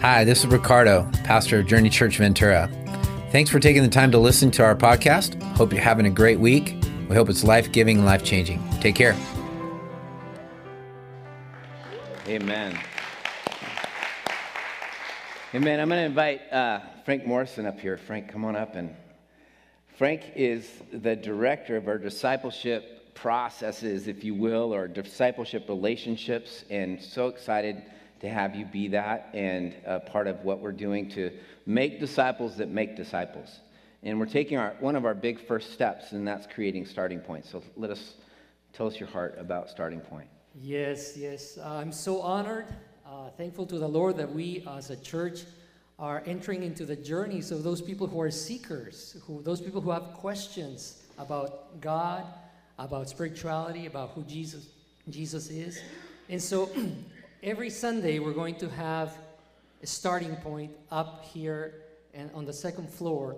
Hi, this is Ricardo, pastor of Journey Church Ventura. Thanks for taking the time to listen to our podcast. Hope you're having a great week. We hope it's life giving and life changing. Take care. Amen. Amen. I'm going to invite uh, Frank Morrison up here. Frank, come on up. And Frank is the director of our discipleship processes, if you will, or discipleship relationships, and so excited to have you be that and part of what we're doing to make disciples that make disciples. And we're taking our, one of our big first steps, and that's creating starting points. So let us tell us your heart about starting point. Yes, yes. Uh, I'm so honored, uh, thankful to the Lord that we as a church are entering into the journeys of those people who are seekers, who, those people who have questions about God, about spirituality, about who Jesus, Jesus is. And so every Sunday, we're going to have a starting point up here and on the second floor.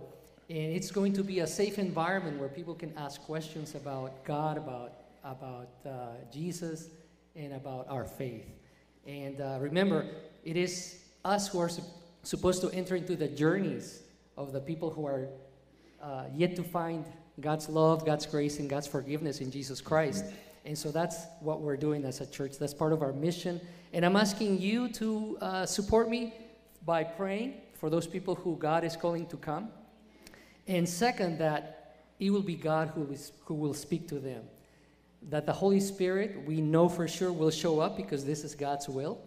And it's going to be a safe environment where people can ask questions about God, about, about uh, Jesus, and about our faith. And uh, remember, it is us who are su- supposed to enter into the journeys of the people who are uh, yet to find God's love, God's grace, and God's forgiveness in Jesus Christ. And so that's what we're doing as a church. That's part of our mission. And I'm asking you to uh, support me by praying for those people who God is calling to come. And second, that it will be God who, is, who will speak to them. That the Holy Spirit, we know for sure, will show up because this is God's will.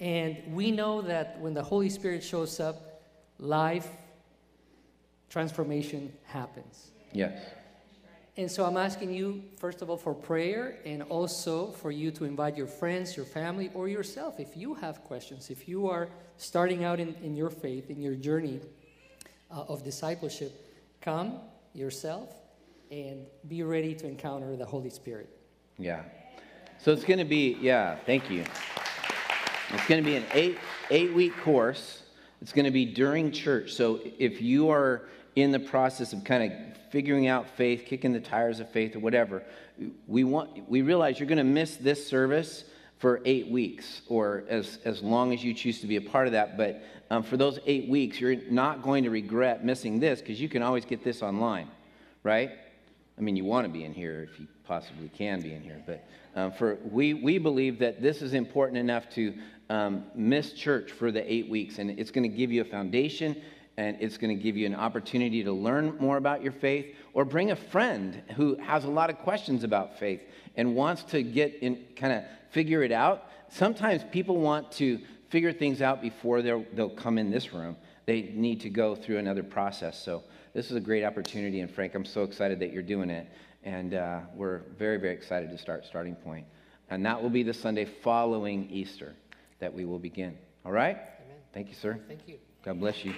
And we know that when the Holy Spirit shows up, life transformation happens. Yes. And so I'm asking you, first of all, for prayer and also for you to invite your friends, your family, or yourself. If you have questions, if you are starting out in, in your faith, in your journey uh, of discipleship, come yourself and be ready to encounter the Holy Spirit. Yeah. So it's going to be, yeah, thank you. It's going to be an eight, eight week course. It's going to be during church. So if you are in the process of kind of figuring out faith, kicking the tires of faith or whatever, we want we realize you're going to miss this service for eight weeks or as, as long as you choose to be a part of that. But um, for those eight weeks, you're not going to regret missing this because you can always get this online, right? I mean, you want to be in here if you possibly can be in here, but um, for we we believe that this is important enough to um, miss church for the eight weeks, and it's going to give you a foundation and it's going to give you an opportunity to learn more about your faith or bring a friend who has a lot of questions about faith and wants to get in kind of figure it out. Sometimes people want to figure things out before they'll, they'll come in this room. They need to go through another process. So this is a great opportunity and frank i'm so excited that you're doing it. And uh, we're very very excited to start starting point. point. And that will be the sunday following easter that we will begin. All right? Amen. thank you sir. Thank you. god bless you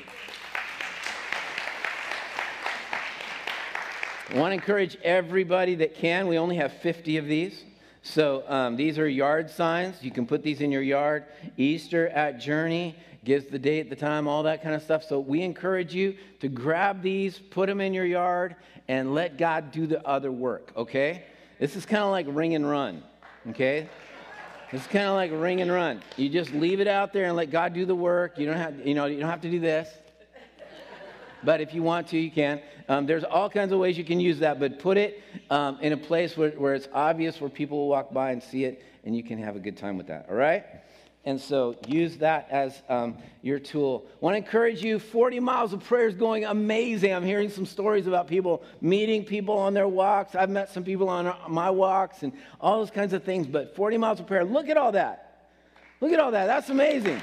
I want to encourage everybody that can. We only have 50 of these. So um, these are yard signs. You can put these in your yard. Easter at Journey gives the date, the time, all that kind of stuff. So we encourage you to grab these, put them in your yard, and let God do the other work, okay? This is kind of like ring and run, okay? It's kind of like ring and run. You just leave it out there and let God do the work. You don't have, you know, you don't have to do this but if you want to, you can. Um, there's all kinds of ways you can use that, but put it um, in a place where, where it's obvious, where people will walk by and see it, and you can have a good time with that, all right? And so use that as um, your tool. want to encourage you 40 miles of prayer is going amazing. I'm hearing some stories about people meeting people on their walks. I've met some people on my walks and all those kinds of things, but 40 miles of prayer, look at all that. Look at all that. That's amazing.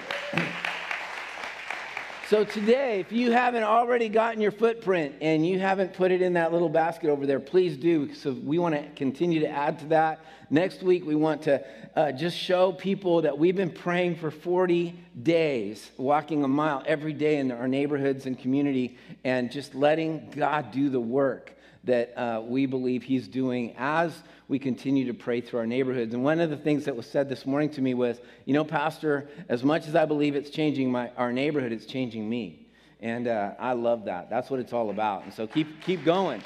So today, if you haven't already gotten your footprint and you haven't put it in that little basket over there, please do. So we want to continue to add to that. Next week, we want to uh, just show people that we've been praying for 40 days, walking a mile every day in our neighborhoods and community, and just letting God do the work that uh, we believe He's doing as we continue to pray through our neighborhoods. And one of the things that was said this morning to me was, you know, Pastor, as much as I believe it's changing my, our neighborhood, it's changing me. And uh, I love that. That's what it's all about. And so keep, keep going.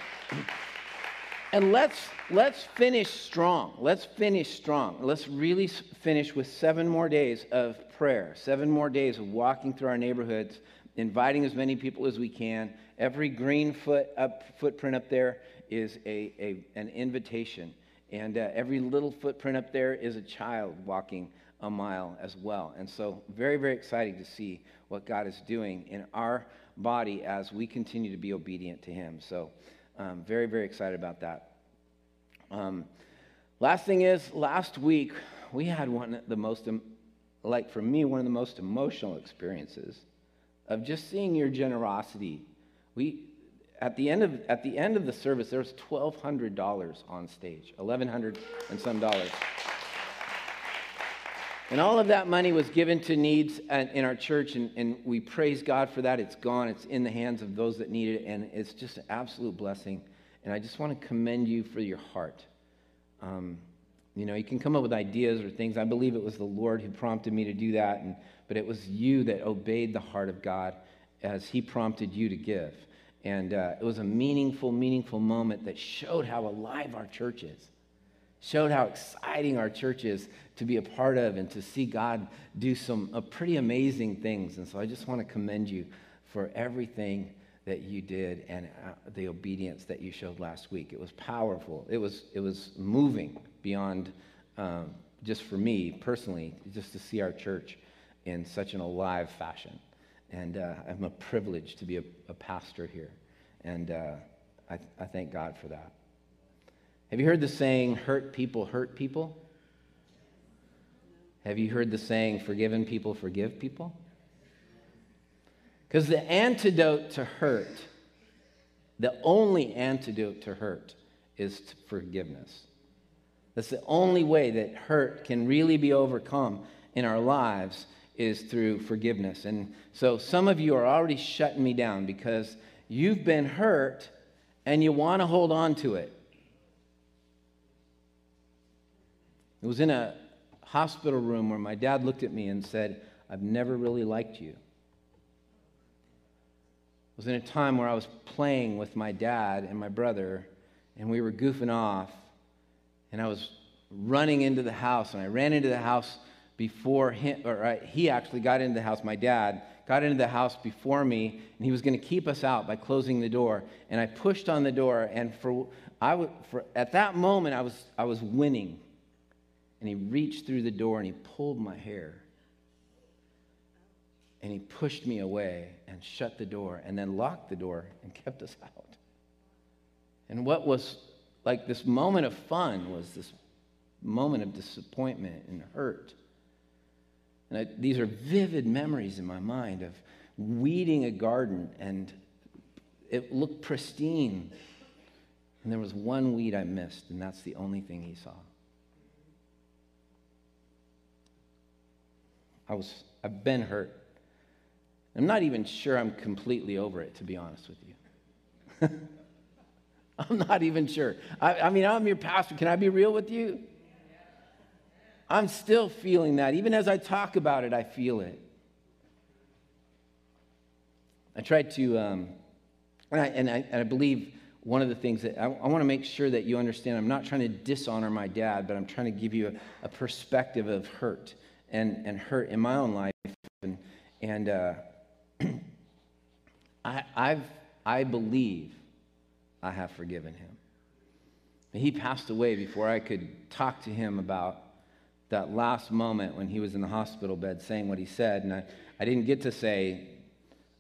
And let's let's finish strong. Let's finish strong. Let's really finish with seven more days of prayer, seven more days of walking through our neighborhoods, inviting as many people as we can. Every green foot up footprint up there is a, a an invitation, and uh, every little footprint up there is a child walking a mile as well. And so, very very exciting to see what God is doing in our body as we continue to be obedient to Him. So. Um, very, very excited about that. Um, last thing is, last week we had one of the most, like for me, one of the most emotional experiences of just seeing your generosity. We, at the end of at the end of the service, there was twelve hundred dollars on stage, eleven hundred and some dollars. And all of that money was given to needs in our church, and, and, we praise God for that. It's gone, it's in the hands of those that need it, and it's just an absolute blessing. And I just want to commend you for your heart. Um, you know, you can come up with ideas or things. I believe it was the Lord who prompted me to do that, and, but it was you that obeyed the heart of God as He prompted you to give. And uh, it was a meaningful, meaningful moment that showed how alive our church is showed how exciting our church is to be a part of and to see God do some uh, pretty amazing things. And so I just want to commend you for everything that you did and uh, the obedience that you showed last week. It was powerful. It was it was moving beyond um, just for me personally, just to see our church in such an alive fashion. And uh, I'm a privilege to be a, a pastor here, and uh, I, I thank God for that. Have you heard the saying, hurt people hurt people? Have you heard the saying, forgiven people forgive people? Because the antidote to hurt, the only antidote to hurt, is forgiveness. That's the only way that hurt can really be overcome in our lives is through forgiveness. And so some of you are already shutting me down because you've been hurt and you want to hold on to it. It was in a hospital room where my dad looked at me and said, I've never really liked you. It was in a time where I was playing with my dad and my brother, and we were goofing off, and I was running into the house, and I ran into the house before him, or uh, he actually got into the house, my dad got into the house before me, and he was going to keep us out by closing the door. And I pushed on the door, and for, I w- for at that moment, I was, I was winning and he reached through the door and he pulled my hair. And he pushed me away and shut the door and then locked the door and kept us out. And what was like this moment of fun was this moment of disappointment and hurt. And I, these are vivid memories in my mind of weeding a garden and it looked pristine. And there was one weed I missed, and that's the only thing he saw. I was, I've been hurt. I'm not even sure I'm completely over it, to be honest with you. I'm not even sure. I, I, mean, I'm your pastor. Can I be real with you? I'm still feeling that. Even as I talk about it, I feel it. I tried to, um, and, I, and, I, and I believe one of the things that I, I want to make sure that you understand I'm not trying to dishonor my dad, but I'm trying to give you a, a perspective of hurt and, and hurt in my own life. And, and uh, I, I've, I believe I have forgiven him. He passed away before I could talk to him about that last moment when he was in the hospital bed saying what he said. And I, I didn't get to say,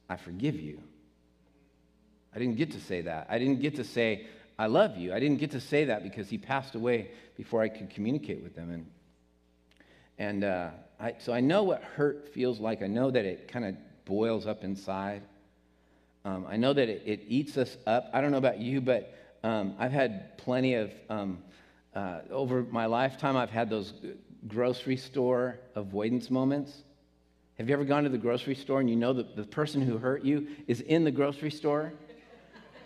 I forgive you. I didn't get to say that. I didn't get to say, I love you. I didn't get to say that because he passed away before I could communicate with him. And and uh, I, so I know what hurt feels like. I know that it kind of boils up inside. Um, I know that it, it, eats us up. I don't know about you, but um, I've had plenty of, um, uh, over my lifetime, I've had those grocery store avoidance moments. Have you ever gone to the grocery store and you know that the person who hurt you is in the grocery store?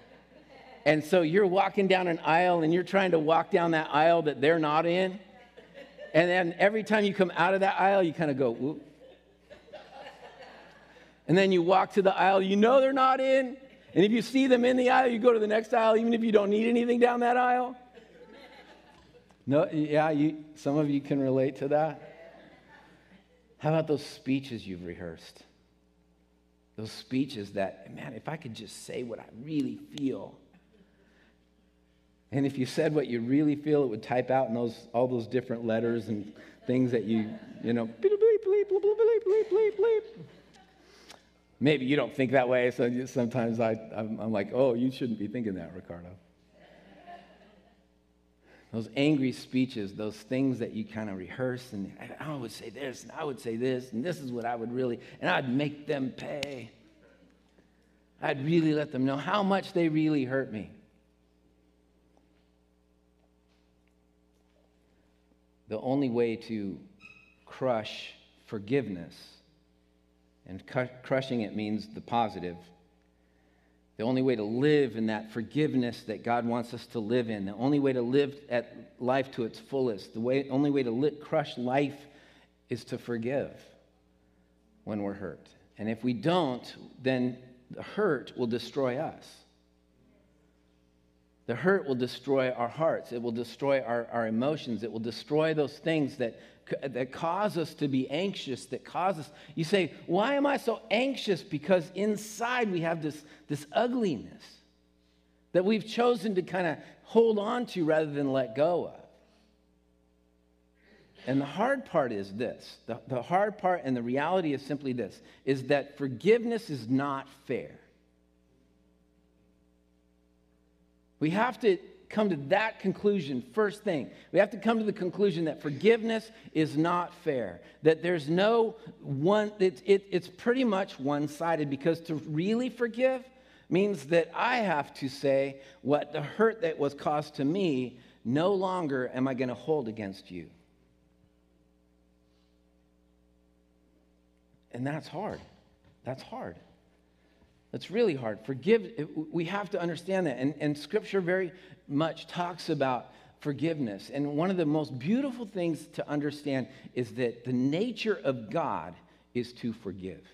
and so you're walking down an aisle and you're trying to walk down that aisle that they're not in. And then every time you come out of that aisle, you kind of go, whoop. And then you walk to the aisle you know they're not in, And if you see them in the aisle, you go to the next aisle, even if you don't need anything down that aisle. No, yeah, you, some of you can relate to that. How about those speeches you've rehearsed? Those speeches that, man, if I could just say what I really feel. And if you said what you really feel, it would type out in those all those different letters and things that you, you know, bleep, bleep, bleep, bleep, bleep, bleep, bleep. bleep. Maybe you don't think that way, so sometimes I, I'm, I'm like, oh, you shouldn't be thinking that, Ricardo those angry speeches, those things that you kind of rehearse, and I would say this, and I would say this, and this is what I would really, and I'd make them pay. I'd really let them know how much they really hurt me. The only way to crush forgiveness, and crushing it means the positive the only way to live in that forgiveness that God wants us to live in, the only way to live at life to its fullest, the way, only way to lit, crush life is to forgive when we're hurt. And if we don't, then the hurt will destroy us. The hurt will destroy our hearts. It will destroy our, our emotions. It will destroy those things that that cause us to be anxious, that cause us. You say, Why am I so anxious? Because inside we have this, this ugliness that we've chosen to kind of hold on to rather than let go of. And the hard part is this the, the hard part and the reality is simply this is that forgiveness is not fair. We have to come to that conclusion first thing. We have to come to the conclusion that forgiveness is not fair, that there's no one, it, it, it's pretty much one sided because to really forgive means that I have to say what the hurt that was caused to me, no longer am I going to hold against you. And that's hard. That's hard. That's really hard. Forgive, we have to understand that. And, and scripture very much talks about forgiveness. And one of the most beautiful things to understand is that the nature of God is to forgive.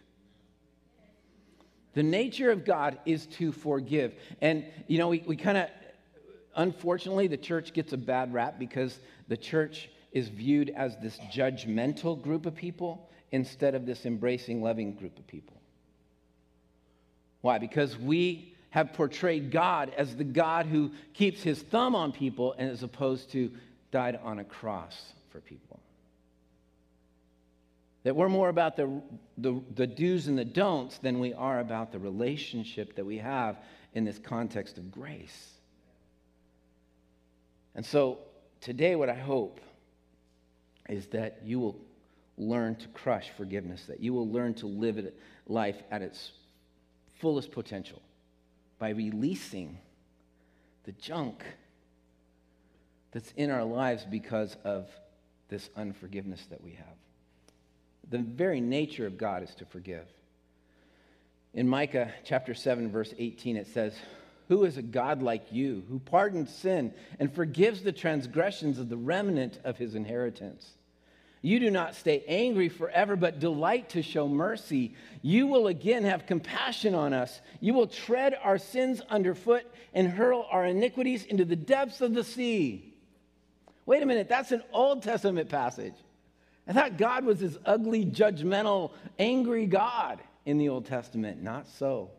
The nature of God is to forgive. And, you know, we, we kind of, unfortunately, the church gets a bad rap because the church is viewed as this judgmental group of people instead of this embracing, loving group of people. Why? Because we have portrayed God as the God who keeps his thumb on people and as opposed to died on a cross for people. That we're more about the, the, the do's and the don'ts than we are about the relationship that we have in this context of grace. And so today, what I hope is that you will learn to crush forgiveness, that you will learn to live life at its fullest potential by releasing the junk that's in our lives because of this unforgiveness that we have. The very nature of God is to forgive. In Micah chapter 7, verse 18, it says, Who is a God like you, who pardons sin and forgives the transgressions of the remnant of his inheritance? You do not stay angry forever, but delight to show mercy. You will again have compassion on us. You will tread our sins underfoot and hurl our iniquities into the depths of the sea. Wait a minute, that's an Old Testament passage. I thought God was this ugly, judgmental, angry God in the Old Testament. Not so.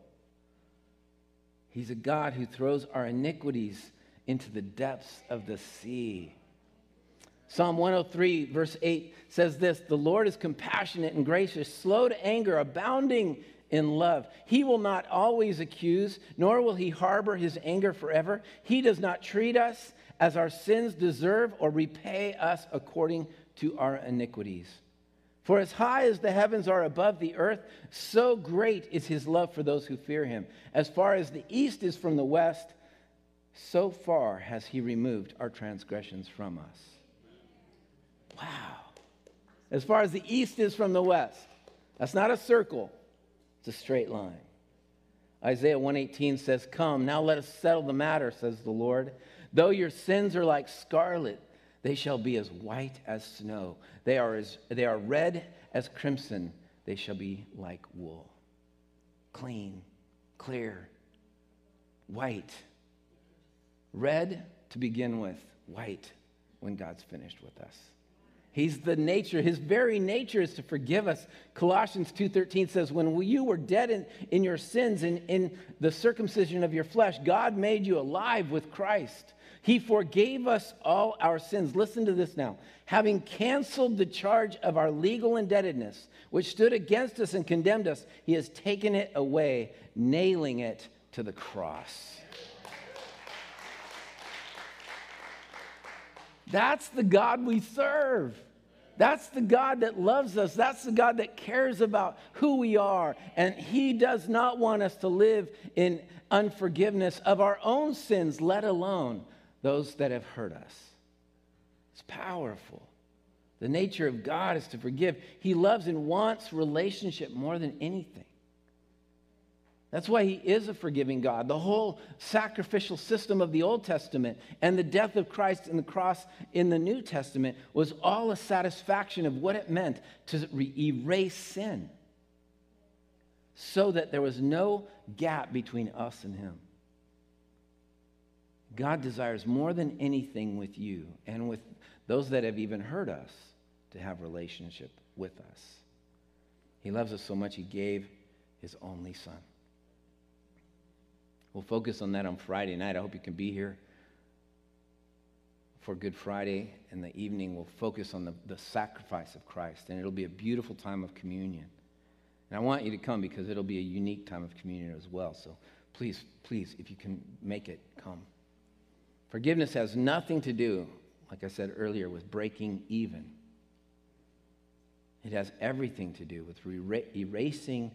He's a God who throws our iniquities into the depths of the sea. Psalm 103, verse 8 says this The Lord is compassionate and gracious, slow to anger, abounding in love. He will not always accuse, nor will he harbor his anger forever. He does not treat us as our sins deserve or repay us according to our iniquities. For as high as the heavens are above the earth, so great is his love for those who fear him. As far as the east is from the west, so far has he removed our transgressions from us. Wow. As far as the east is from the west, that's not a circle, it's a straight line. Isaiah 118 says, Come, now let us settle the matter, says the Lord. Though your sins are like scarlet, they shall be as white as snow. They are, as, they are red as crimson. They shall be like wool. Clean, clear, white. Red to begin with, white when God's finished with us. He's the nature, his very nature is to forgive us. Colossians 2:13 says, When you were dead in, in your sins and in the circumcision of your flesh, God made you alive with Christ. He forgave us all our sins. Listen to this now. Having canceled the charge of our legal indebtedness, which stood against us and condemned us, he has taken it away, nailing it to the cross. That's the God we serve. That's the God that loves us. That's the God that cares about who we are. And He does not want us to live in unforgiveness of our own sins, let alone those that have hurt us. It's powerful. The nature of God is to forgive. He loves and wants relationship more than anything. That's why he is a forgiving God. The whole sacrificial system of the Old Testament and the death of Christ in the cross in the New Testament was all a satisfaction of what it meant to re- erase sin so that there was no gap between us and him. God desires more than anything with you and with those that have even heard us to have relationship with us. He loves us so much he gave his only son. We'll focus on that on Friday night. I hope you can be here for Good Friday. In the evening, we'll focus on the, the sacrifice of Christ, and it'll be a beautiful time of communion. And I want you to come because it'll be a unique time of communion as well. So please, please, if you can make it, come. Forgiveness has nothing to do, like I said earlier, with breaking even. It has everything to do with erasing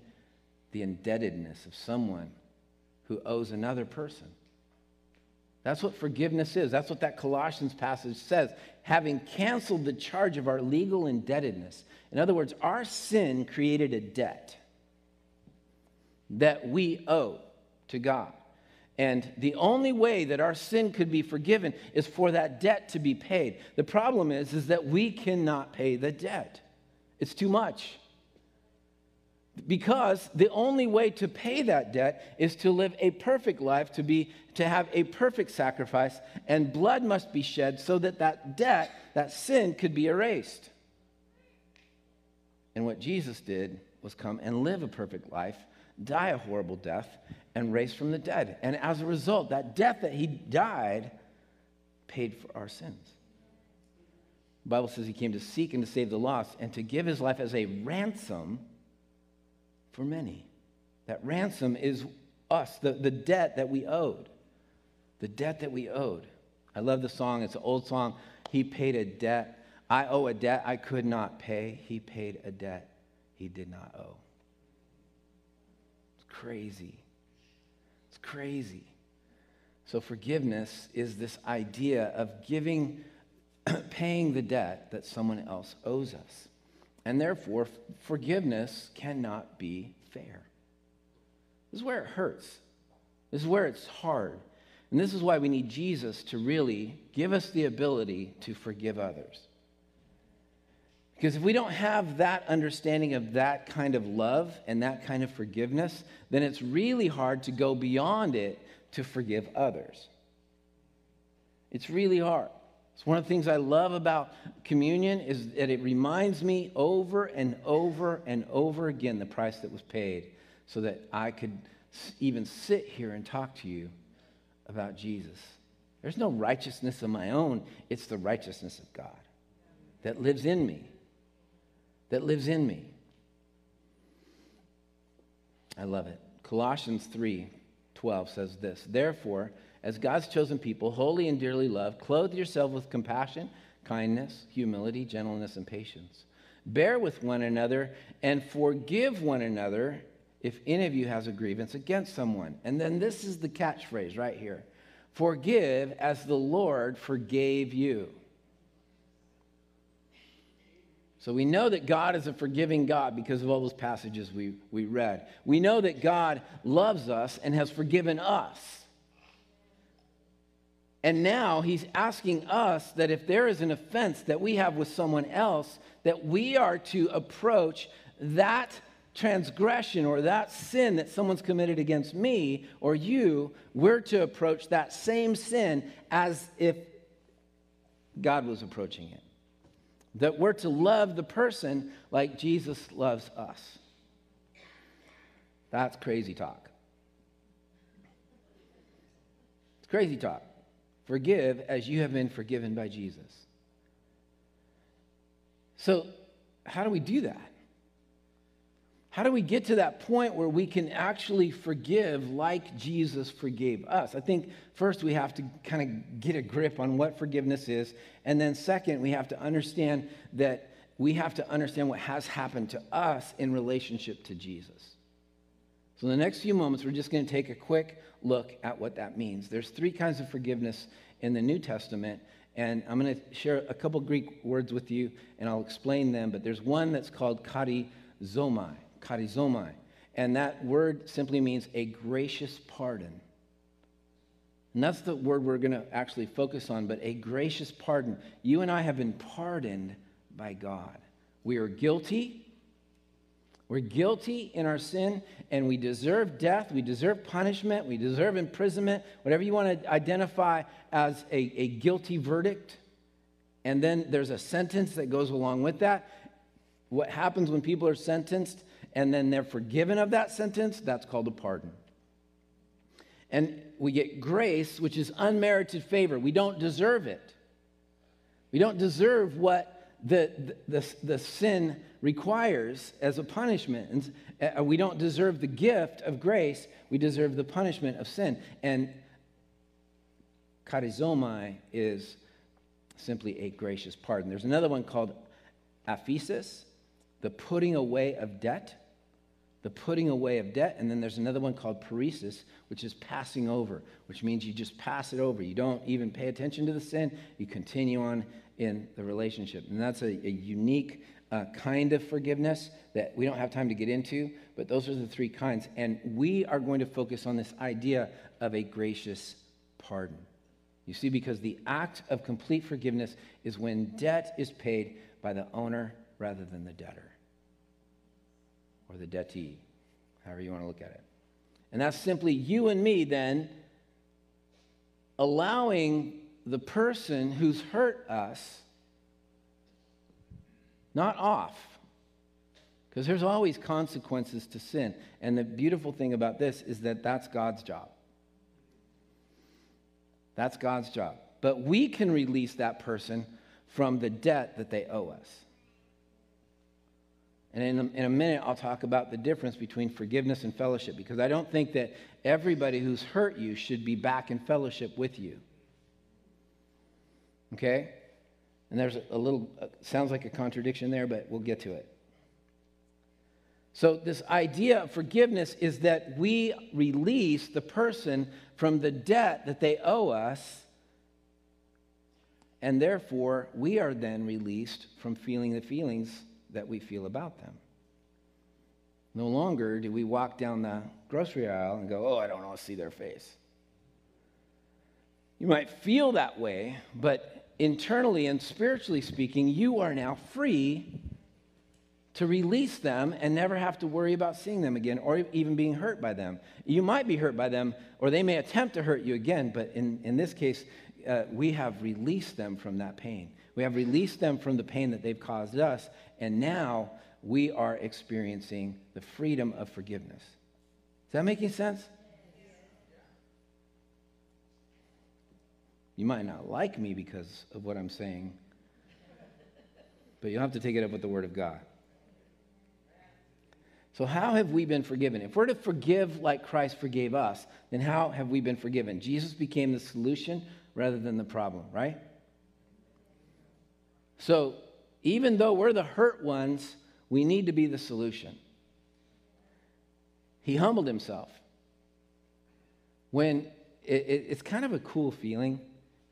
the indebtedness of someone who owes another person. That's what forgiveness is. That's what that Colossians passage says. Having canceled the charge of our legal indebtedness. In other words, our sin created a debt that we owe to God. And the only way that our sin could be forgiven is for that debt to be paid. The problem is, is that we cannot pay the debt. It's too much. Because the only way to pay that debt is to live a perfect life, to, be, to have a perfect sacrifice, and blood must be shed so that that debt, that sin, could be erased. And what Jesus did was come and live a perfect life, die a horrible death, and raise from the dead. And as a result, that death that he died paid for our sins. The Bible says he came to seek and to save the lost and to give his life as a ransom for many. That ransom is us, the, the debt that we owed. The debt that we owed. I love the song. It's an old song. He paid a debt. I owe a debt I could not pay. He paid a debt he did not owe. It's crazy. It's crazy. So, forgiveness is this idea of giving, paying the debt that someone else owes us. And therefore, forgiveness cannot be fair. This is where it hurts. This is where it's hard. And this is why we need Jesus to really give us the ability to forgive others. Because if we don't have that understanding of that kind of love and that kind of forgiveness, then it's really hard to go beyond it to forgive others. It's really hard. It's one of the things I love about communion is that it reminds me over and over and over again the price that was paid so that I could even sit here and talk to you about Jesus. There's no righteousness of my own, it's the righteousness of God that lives in me. That lives in me. I love it. Colossians 3 12 says this Therefore, as God's chosen people, holy and dearly loved, clothe yourself with compassion, kindness, humility, gentleness, and patience. Bear with one another and forgive one another if any of you has a grievance against someone. And then this is the catchphrase right here Forgive as the Lord forgave you. So we know that God is a forgiving God because of all those passages we, we read. We know that God loves us and has forgiven us. And now he's asking us that if there is an offense that we have with someone else, that we are to approach that transgression or that sin that someone's committed against me or you, we're to approach that same sin as if God was approaching it. That we're to love the person like Jesus loves us. That's crazy talk. It's crazy talk. Forgive as you have been forgiven by Jesus. So, how do we do that? How do we get to that point where we can actually forgive like Jesus forgave us? I think first we have to kind of get a grip on what forgiveness is. And then, second, we have to understand that we have to understand what has happened to us in relationship to Jesus. So, in the next few moments, we're just going to take a quick look at what that means. There's three kinds of forgiveness in the New Testament, and I'm going to share a couple Greek words with you, and I'll explain them. But there's one that's called charizomai charizomai. And that word simply means a gracious pardon. And that's the word we're going to actually focus on, but a gracious pardon. You and I have been pardoned by God. We are guilty. We're guilty in our sin, and we deserve death. We deserve punishment. We deserve imprisonment, whatever you want to identify as a, a guilty verdict. And then there's a sentence that goes along with that. What happens when people are sentenced and then they're forgiven of that sentence, that's called a pardon. And we get grace, which is unmerited favor. We don't deserve it. We don't deserve what the, the, the, the sin requires as a punishment. And uh, we don't deserve the gift of grace, we deserve the punishment of sin. And charizomai is simply a gracious pardon. There's another one called aphesis, the putting away of debt the putting away of debt. And then there's another one called paresis, which is passing over, which means you just pass it over. You don't even pay attention to the sin, you continue on in the relationship. And that's a, a unique uh, kind of forgiveness that we don't have time to get into, but those are the three kinds. And we are going to focus on this idea of a gracious pardon. You see, because the act of complete forgiveness is when debt is paid by the owner rather than the debtor or the debtee, however you want to look at it. And that's simply you and me then allowing the person who's hurt us not off. Because there's always consequences to sin. And the beautiful thing about this is that that's God's job. That's God's job. But we can release that person from the debt that they owe us. And in a, in a minute, I'll talk about the difference between forgiveness and fellowship because I don't think that everybody who's hurt you should be back in fellowship with you. Okay? And there's a little, uh, sounds like a contradiction there, but we'll get to it. So, this idea of forgiveness is that we release the person from the debt that they owe us, and therefore we are then released from feeling the feelings that we feel about them. No longer do we walk down the grocery aisle and go, oh, I don't want to see their face. You might feel that way, but internally and spiritually speaking, you are now free to release them and never have to worry about seeing them again or even being hurt by them. You might be hurt by them, or they may attempt to hurt you again, but in, in this case, uh, we have released them from that pain. We have released them from the pain that they've caused us, and now we are experiencing the freedom of forgiveness. Is that making sense? You might not like me because of what I'm saying, but you'll have to take it up with the Word of God. So, how have we been forgiven? If we're to forgive like Christ forgave us, then how have we been forgiven? Jesus became the solution rather than the problem, right? So, even though we're the hurt ones, we need to be the solution. He humbled himself. When it, it, it's kind of a cool feeling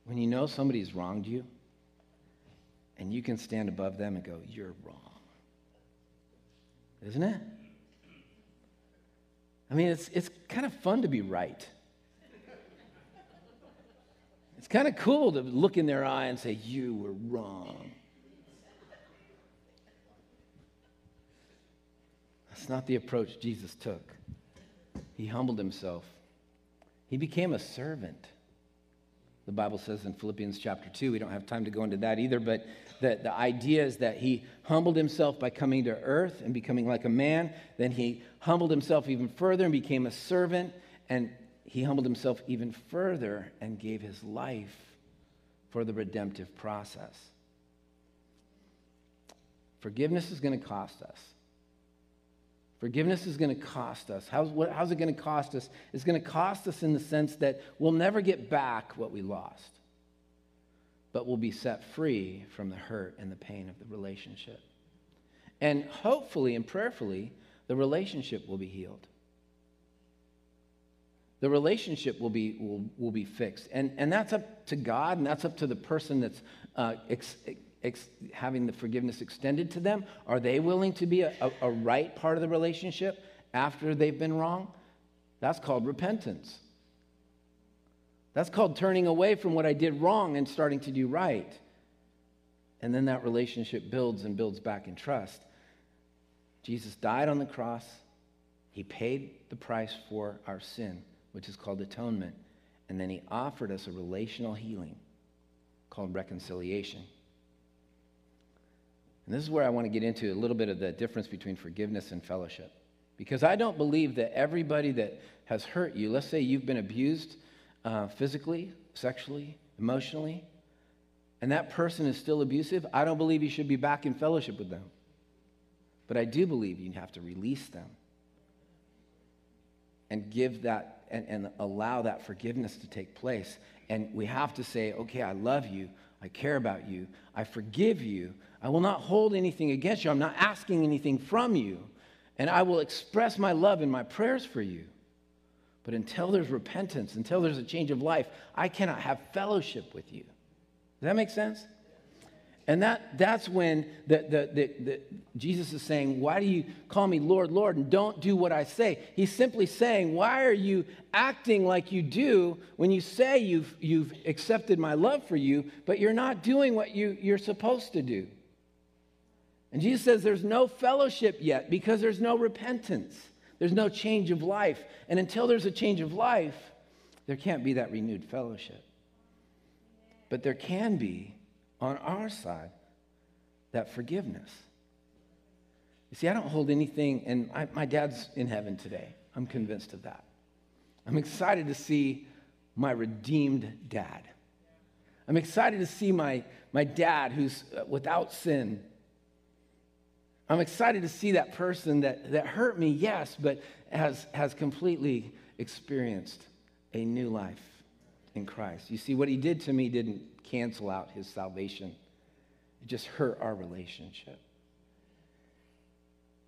when you know somebody's wronged you and you can stand above them and go, You're wrong. Isn't it? I mean, it's, it's kind of fun to be right. It's kind of cool to look in their eye and say, You were wrong. That's not the approach Jesus took. He humbled himself, he became a servant. The Bible says in Philippians chapter 2, we don't have time to go into that either, but the, the idea is that he humbled himself by coming to earth and becoming like a man. Then he humbled himself even further and became a servant. And he humbled himself even further and gave his life for the redemptive process. Forgiveness is going to cost us. Forgiveness is going to cost us. How's, what, how's it going to cost us? It's going to cost us in the sense that we'll never get back what we lost, but we'll be set free from the hurt and the pain of the relationship. And hopefully and prayerfully, the relationship will be healed. The relationship will be, will, will be fixed. And, and that's up to God, and that's up to the person that's uh, ex, ex, having the forgiveness extended to them? Are they willing to be a, a, a right part of the relationship after they've been wrong? That's called repentance. That's called turning away from what I did wrong and starting to do right. And then that relationship builds and builds back in trust. Jesus died on the cross. He paid the price for our sin, which is called atonement. And then he offered us a relational healing called reconciliation. And this is where I want to get into a little bit of the difference between forgiveness and fellowship. Because I don't believe that everybody that has hurt you, let's say you've been abused uh, physically, sexually, emotionally, and that person is still abusive, I don't believe you should be back in fellowship with them. But I do believe you have to release them and give that and, and allow that forgiveness to take place. And we have to say, okay, I love you. I care about you. I forgive you. I will not hold anything against you. I'm not asking anything from you. And I will express my love in my prayers for you. But until there's repentance, until there's a change of life, I cannot have fellowship with you. Does that make sense? And that, that's when the, the, the, the, Jesus is saying, Why do you call me Lord, Lord, and don't do what I say? He's simply saying, Why are you acting like you do when you say you've, you've accepted my love for you, but you're not doing what you, you're supposed to do? And Jesus says there's no fellowship yet because there's no repentance, there's no change of life. And until there's a change of life, there can't be that renewed fellowship. But there can be on our side that forgiveness. You see, I don't hold anything, and I, my dad's in heaven today. I'm convinced of that. I'm excited to see my redeemed dad. I'm excited to see my, my dad who's uh, without sin. I'm excited to see that person that, that hurt me, yes, but has, has completely experienced a new life in Christ. You see, what he did to me didn't cancel out his salvation, it just hurt our relationship.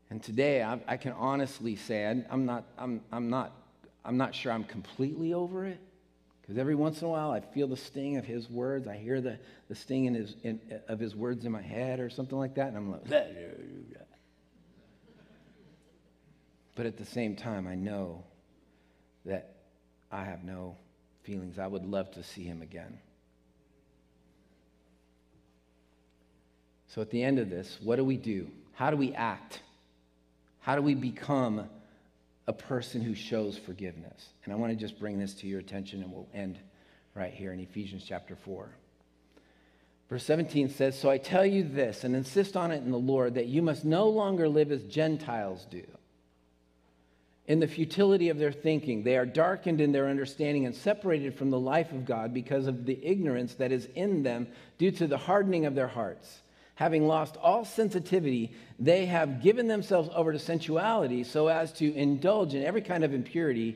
And today, I, I can honestly say I, I'm not, I'm, I'm, not, I'm not sure I'm completely over it. Because every once in a while, I feel the sting of his words. I hear the, the sting in his, in, of his words in my head or something like that. And I'm like, but at the same time, I know that I have no feelings. I would love to see him again. So at the end of this, what do we do? How do we act? How do we become a person who shows forgiveness? And I want to just bring this to your attention and we'll end right here in Ephesians chapter 4. Verse 17 says, So I tell you this and insist on it in the Lord that you must no longer live as Gentiles do in the futility of their thinking. They are darkened in their understanding and separated from the life of God because of the ignorance that is in them due to the hardening of their hearts. Having lost all sensitivity, they have given themselves over to sensuality so as to indulge in every kind of impurity,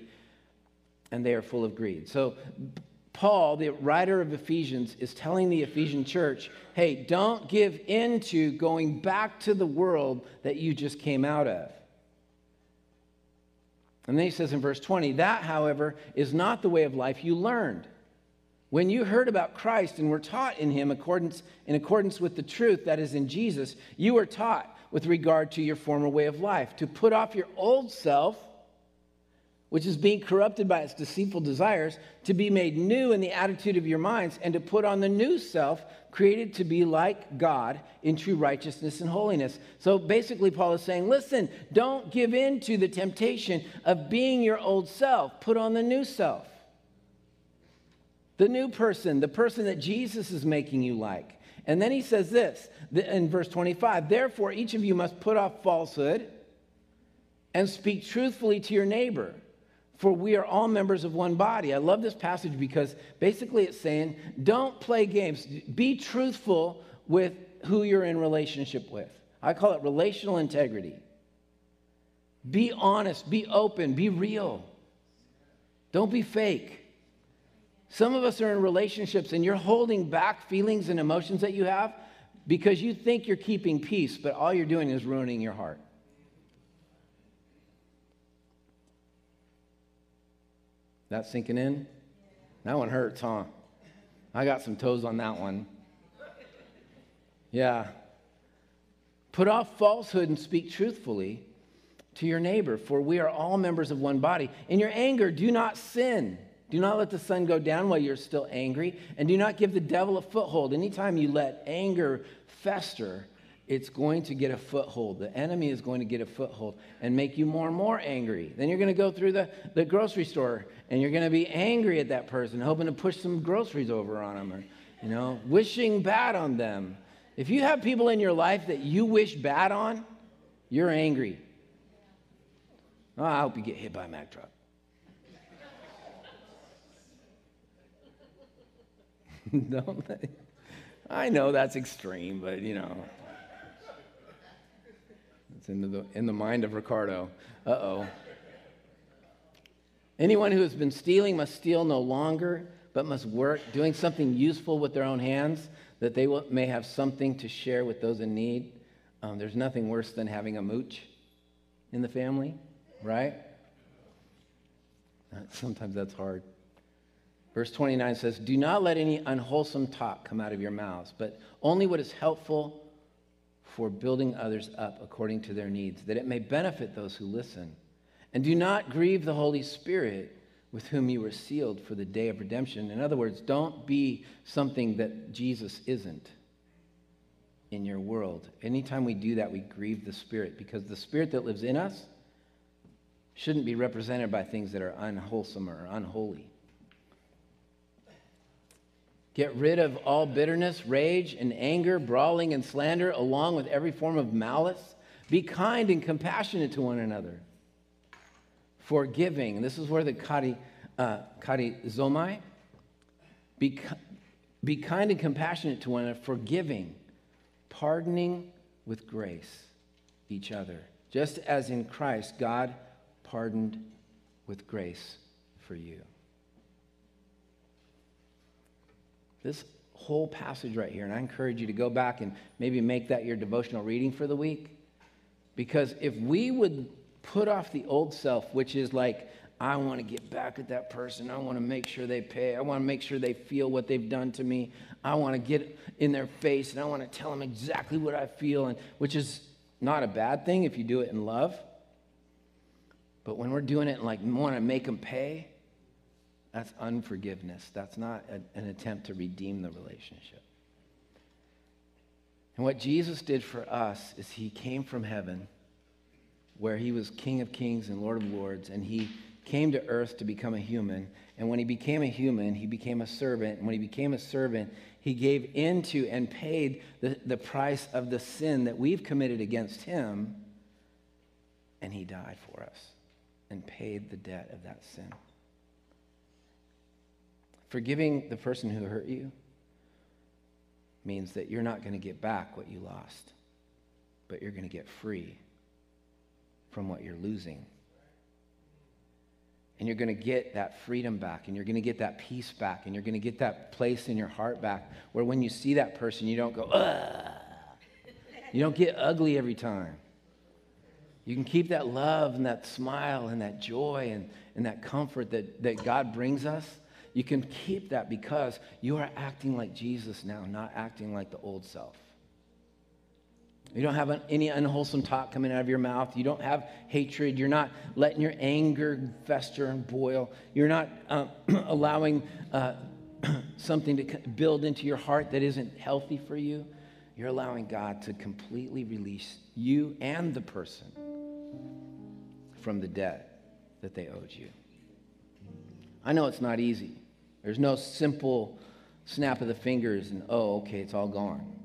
and they are full of greed. So, Paul, the writer of Ephesians, is telling the Ephesian church hey, don't give in to going back to the world that you just came out of. And then he says in verse 20, that, however, is not the way of life you learned. When you heard about Christ and were taught in him accordance, in accordance with the truth that is in Jesus, you were taught with regard to your former way of life to put off your old self, which is being corrupted by its deceitful desires, to be made new in the attitude of your minds, and to put on the new self, created to be like God in true righteousness and holiness. So basically, Paul is saying, listen, don't give in to the temptation of being your old self. Put on the new self. The new person, the person that Jesus is making you like. And then he says this in verse 25 Therefore, each of you must put off falsehood and speak truthfully to your neighbor for we are all members of one body. I love this passage because basically it's saying, don't play games. Be truthful with who you're in relationship with. I call it relational integrity. Be honest, be open, be real. Don't be fake. Some of us are in relationships and you're holding back feelings and emotions that you have because you think you're keeping peace, but all you're doing is ruining your heart. That sinking in? That one hurts, huh? I got some toes on that one. Yeah. Put off falsehood and speak truthfully to your neighbor, for we are all members of one body. In your anger, do not sin. Do not let the sun go down while you're still angry, and do not give the devil a foothold. Anytime you let anger fester, it's going to get a foothold. The enemy is going to get a foothold and make you more and more angry. Then you're going to go through the, the grocery store and you're going to be angry at that person, hoping to push some groceries over on them or, you know, wishing bad on them. If you have people in your life that you wish bad on, you're angry. Oh, I hope you get hit by a Mack truck. Don't they? I know that's extreme, but you know. It's in the, in the mind of Ricardo. Uh oh. Anyone who has been stealing must steal no longer, but must work, doing something useful with their own hands, that they will, may have something to share with those in need. Um, there's nothing worse than having a mooch in the family, right? Sometimes that's hard. Verse 29 says, Do not let any unwholesome talk come out of your mouths, but only what is helpful for building others up according to their needs, that it may benefit those who listen. And do not grieve the Holy Spirit with whom you were sealed for the day of redemption. In other words, don't be something that Jesus isn't in your world. Anytime we do that, we grieve the Spirit because the Spirit that lives in us shouldn't be represented by things that are unwholesome or unholy. Get rid of all bitterness, rage, and anger, brawling and slander, along with every form of malice. Be kind and compassionate to one another. Forgiving. This is where the kari, uh, kari zomai. Be, be kind and compassionate to one another, forgiving, pardoning with grace each other. Just as in Christ, God pardoned with grace for you. This whole passage right here, and I encourage you to go back and maybe make that your devotional reading for the week. Because if we would put off the old self, which is like, I want to get back at that person. I want to make sure they pay. I want to make sure they feel what they've done to me. I want to get in their face and I want to tell them exactly what I feel, and which is not a bad thing if you do it in love. But when we're doing it like want to make them pay, that's unforgiveness. That's not a, an attempt to redeem the relationship. And what Jesus did for us is he came from heaven, where he was King of kings and Lord of lords, and he came to earth to become a human. And when he became a human, he became a servant. And when he became a servant, he gave into and paid the, the price of the sin that we've committed against him. And he died for us and paid the debt of that sin. Forgiving the person who hurt you means that you're not going to get back what you lost, but you're going to get free from what you're losing. And you're going to get that freedom back, and you're going to get that peace back, and you're going to get that place in your heart back where when you see that person, you don't go, ugh. You don't get ugly every time. You can keep that love and that smile and that joy and, and that comfort that, that God brings us you can keep that because you are acting like Jesus now, not acting like the old self. You don't have any unwholesome talk coming out of your mouth. You don't have hatred. You're not letting your anger fester and boil. You're not uh, allowing uh, something to build into your heart that isn't healthy for you. You're allowing God to completely release you and the person from the debt that they owed you. I know it's not easy. There's no simple snap of the fingers and, oh, okay, it's all gone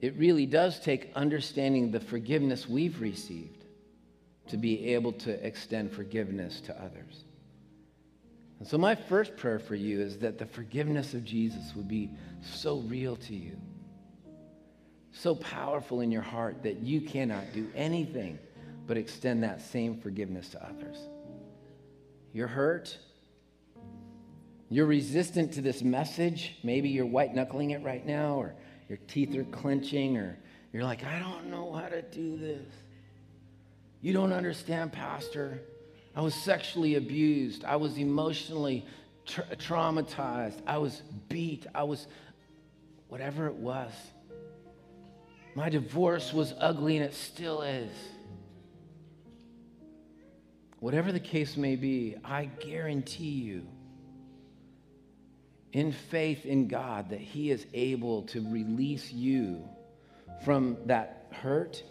it really does take understanding the forgiveness we've received to be able to extend forgiveness to others. And so, my first prayer for you is that the forgiveness of Jesus would be so real to you, so powerful in your heart that you cannot do anything but extend that same forgiveness to others. You're hurt. You're resistant to this message. Maybe you're white knuckling it right now, or your teeth are clenching, or you're like, I don't know how to do this. You don't understand, Pastor. I was sexually abused. I was emotionally tra- traumatized. I was beat. I was whatever it was. My divorce was ugly and it still is. Whatever the case may be, I guarantee you in faith in God that He is able to release you from that hurt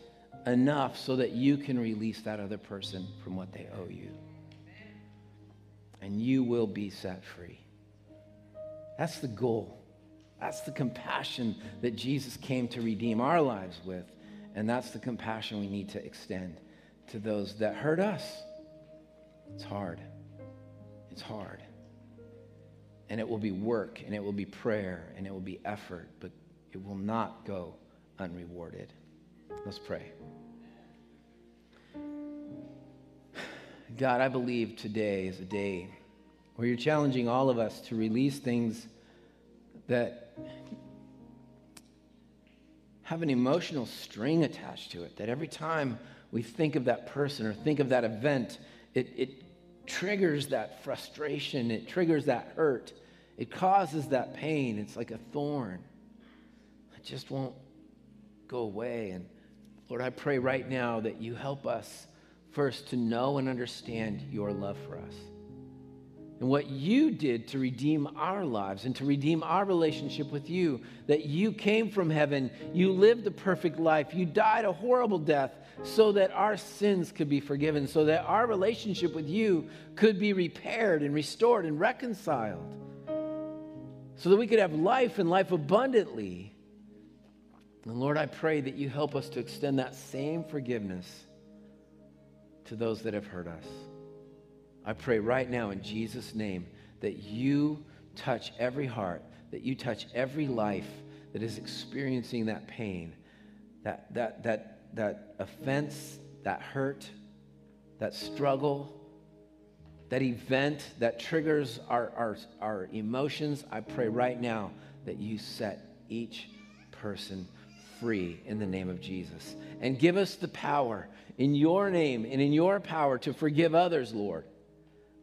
enough so that you can release that other person from what they owe you. And you will be set free. That's the goal. That's the compassion that Jesus came to redeem our lives with. And that's the compassion we need to extend to those that hurt us. It's hard. It's hard. And it will be work, and it will be prayer, and it will be effort, but it will not go unrewarded. Let's pray. God, I believe today is a day where you're challenging all of us to release things that have an emotional string attached to it. That every time we think of that person or think of that event, it, it triggers that frustration, it triggers that hurt, it causes that pain. It's like a thorn. It just won't go away. And Lord, I pray right now that you help us first to know and understand your love for us and what you did to redeem our lives and to redeem our relationship with you. That you came from heaven, you lived a perfect life, you died a horrible death so that our sins could be forgiven, so that our relationship with you could be repaired and restored and reconciled, so that we could have life and life abundantly. And Lord, I pray that you help us to extend that same forgiveness to those that have hurt us. I pray right now in Jesus' name that you touch every heart, that you touch every life that is experiencing that pain, that, that, that, that offense, that hurt, that struggle, that event that triggers our, our, our emotions. I pray right now that you set each person free in the name of Jesus. And give us the power in your name and in your power to forgive others, Lord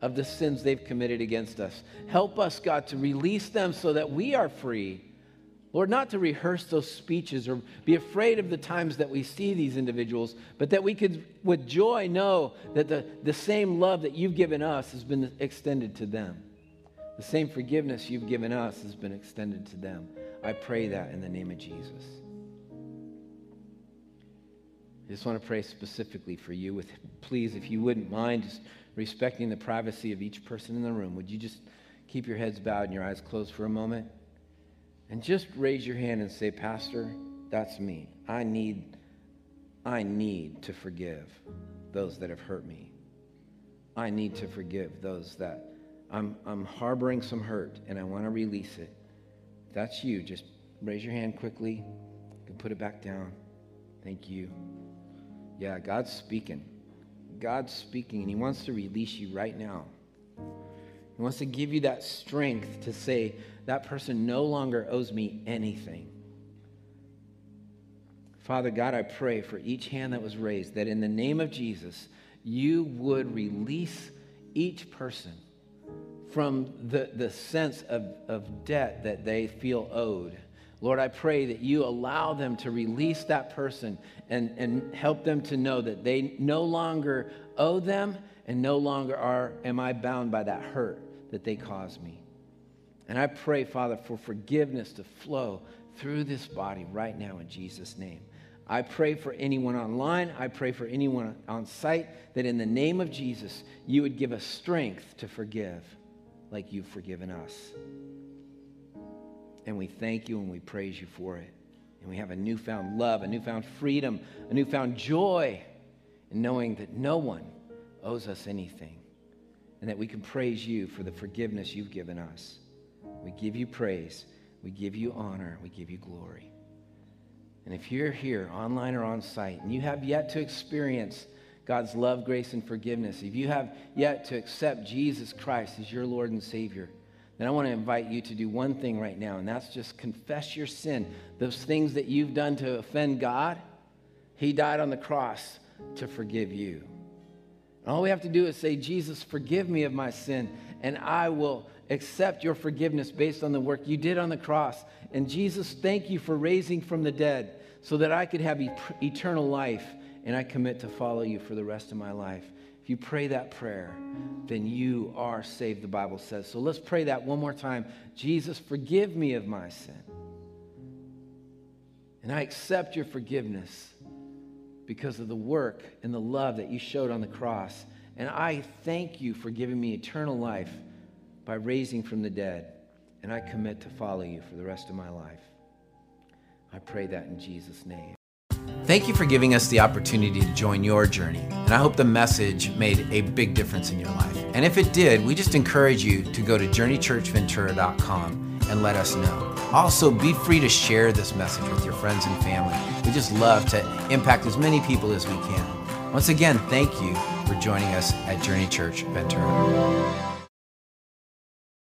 of the sins they've committed against us. Help us, God, to release them so that we are free. Lord, not to rehearse those speeches or be afraid of the times that we see these individuals, but that we could, with joy, know that the, the same love that you've given us has been extended to them. The same forgiveness you've given us has been extended to them. I pray that in the name of Jesus. I just want to pray specifically for you. With please, if you wouldn't mind, just respecting the privacy of each person in the room, would you just keep your heads bowed and your eyes closed for a moment? And just raise your hand and say, Pastor, that's me. I need, I need to forgive those that have hurt me. I need to forgive those that I'm, I'm harboring some hurt and I want to release it. If that's you, just raise your hand quickly. You can put it back down. Thank you. Yeah, God's speaking. God's speaking and He wants to release you right now. He wants to give you that strength to say, that person no longer owes me anything. Father God, I pray for each hand that was raised that in the name of Jesus, you would release each person from the, the sense of, of debt that they feel owed. Lord, I pray that you allow them to release that person and, and help them to know that they no longer owe them and no longer are, am I bound by that hurt that they caused me. And I pray, Father, for forgiveness to flow through this body right now in Jesus' name. I pray for anyone online. I pray for anyone on site that in the name of Jesus, you would give us strength to forgive like you've forgiven us. And we thank you and we praise you for it. And we have a newfound love, a newfound freedom, a newfound joy in knowing that no one owes us anything and that we can praise you for the forgiveness you've given us. We give you praise, we give you honor, we give you glory. And if you're here, online or on site, and you have yet to experience God's love, grace, and forgiveness, if you have yet to accept Jesus Christ as your Lord and Savior, then I want to invite you to do one thing right now, and that's just confess your sin. Those things that you've done to offend God, He died on the cross to forgive you. And all we have to do is say, Jesus, forgive me of my sin, and I will accept your forgiveness based on the work you did on the cross. And Jesus, thank you for raising from the dead so that I could have eternal life, and I commit to follow you for the rest of my life. If you pray that prayer, then you are saved, the Bible says. So let's pray that one more time. Jesus, forgive me of my sin. And I accept your forgiveness because of the work and the love that you showed on the cross. And I thank you for giving me eternal life by raising from the dead. And I commit to follow you for the rest of my life. I pray that in Jesus' name. Thank you for giving us the opportunity to join your journey, and I hope the message made a big difference in your life. And if it did, we just encourage you to go to journeychurchventura.com and let us know. Also, be free to share this message with your friends and family. We just love to impact as many people as we can. Once again, thank you for joining us at Journey Church Ventura.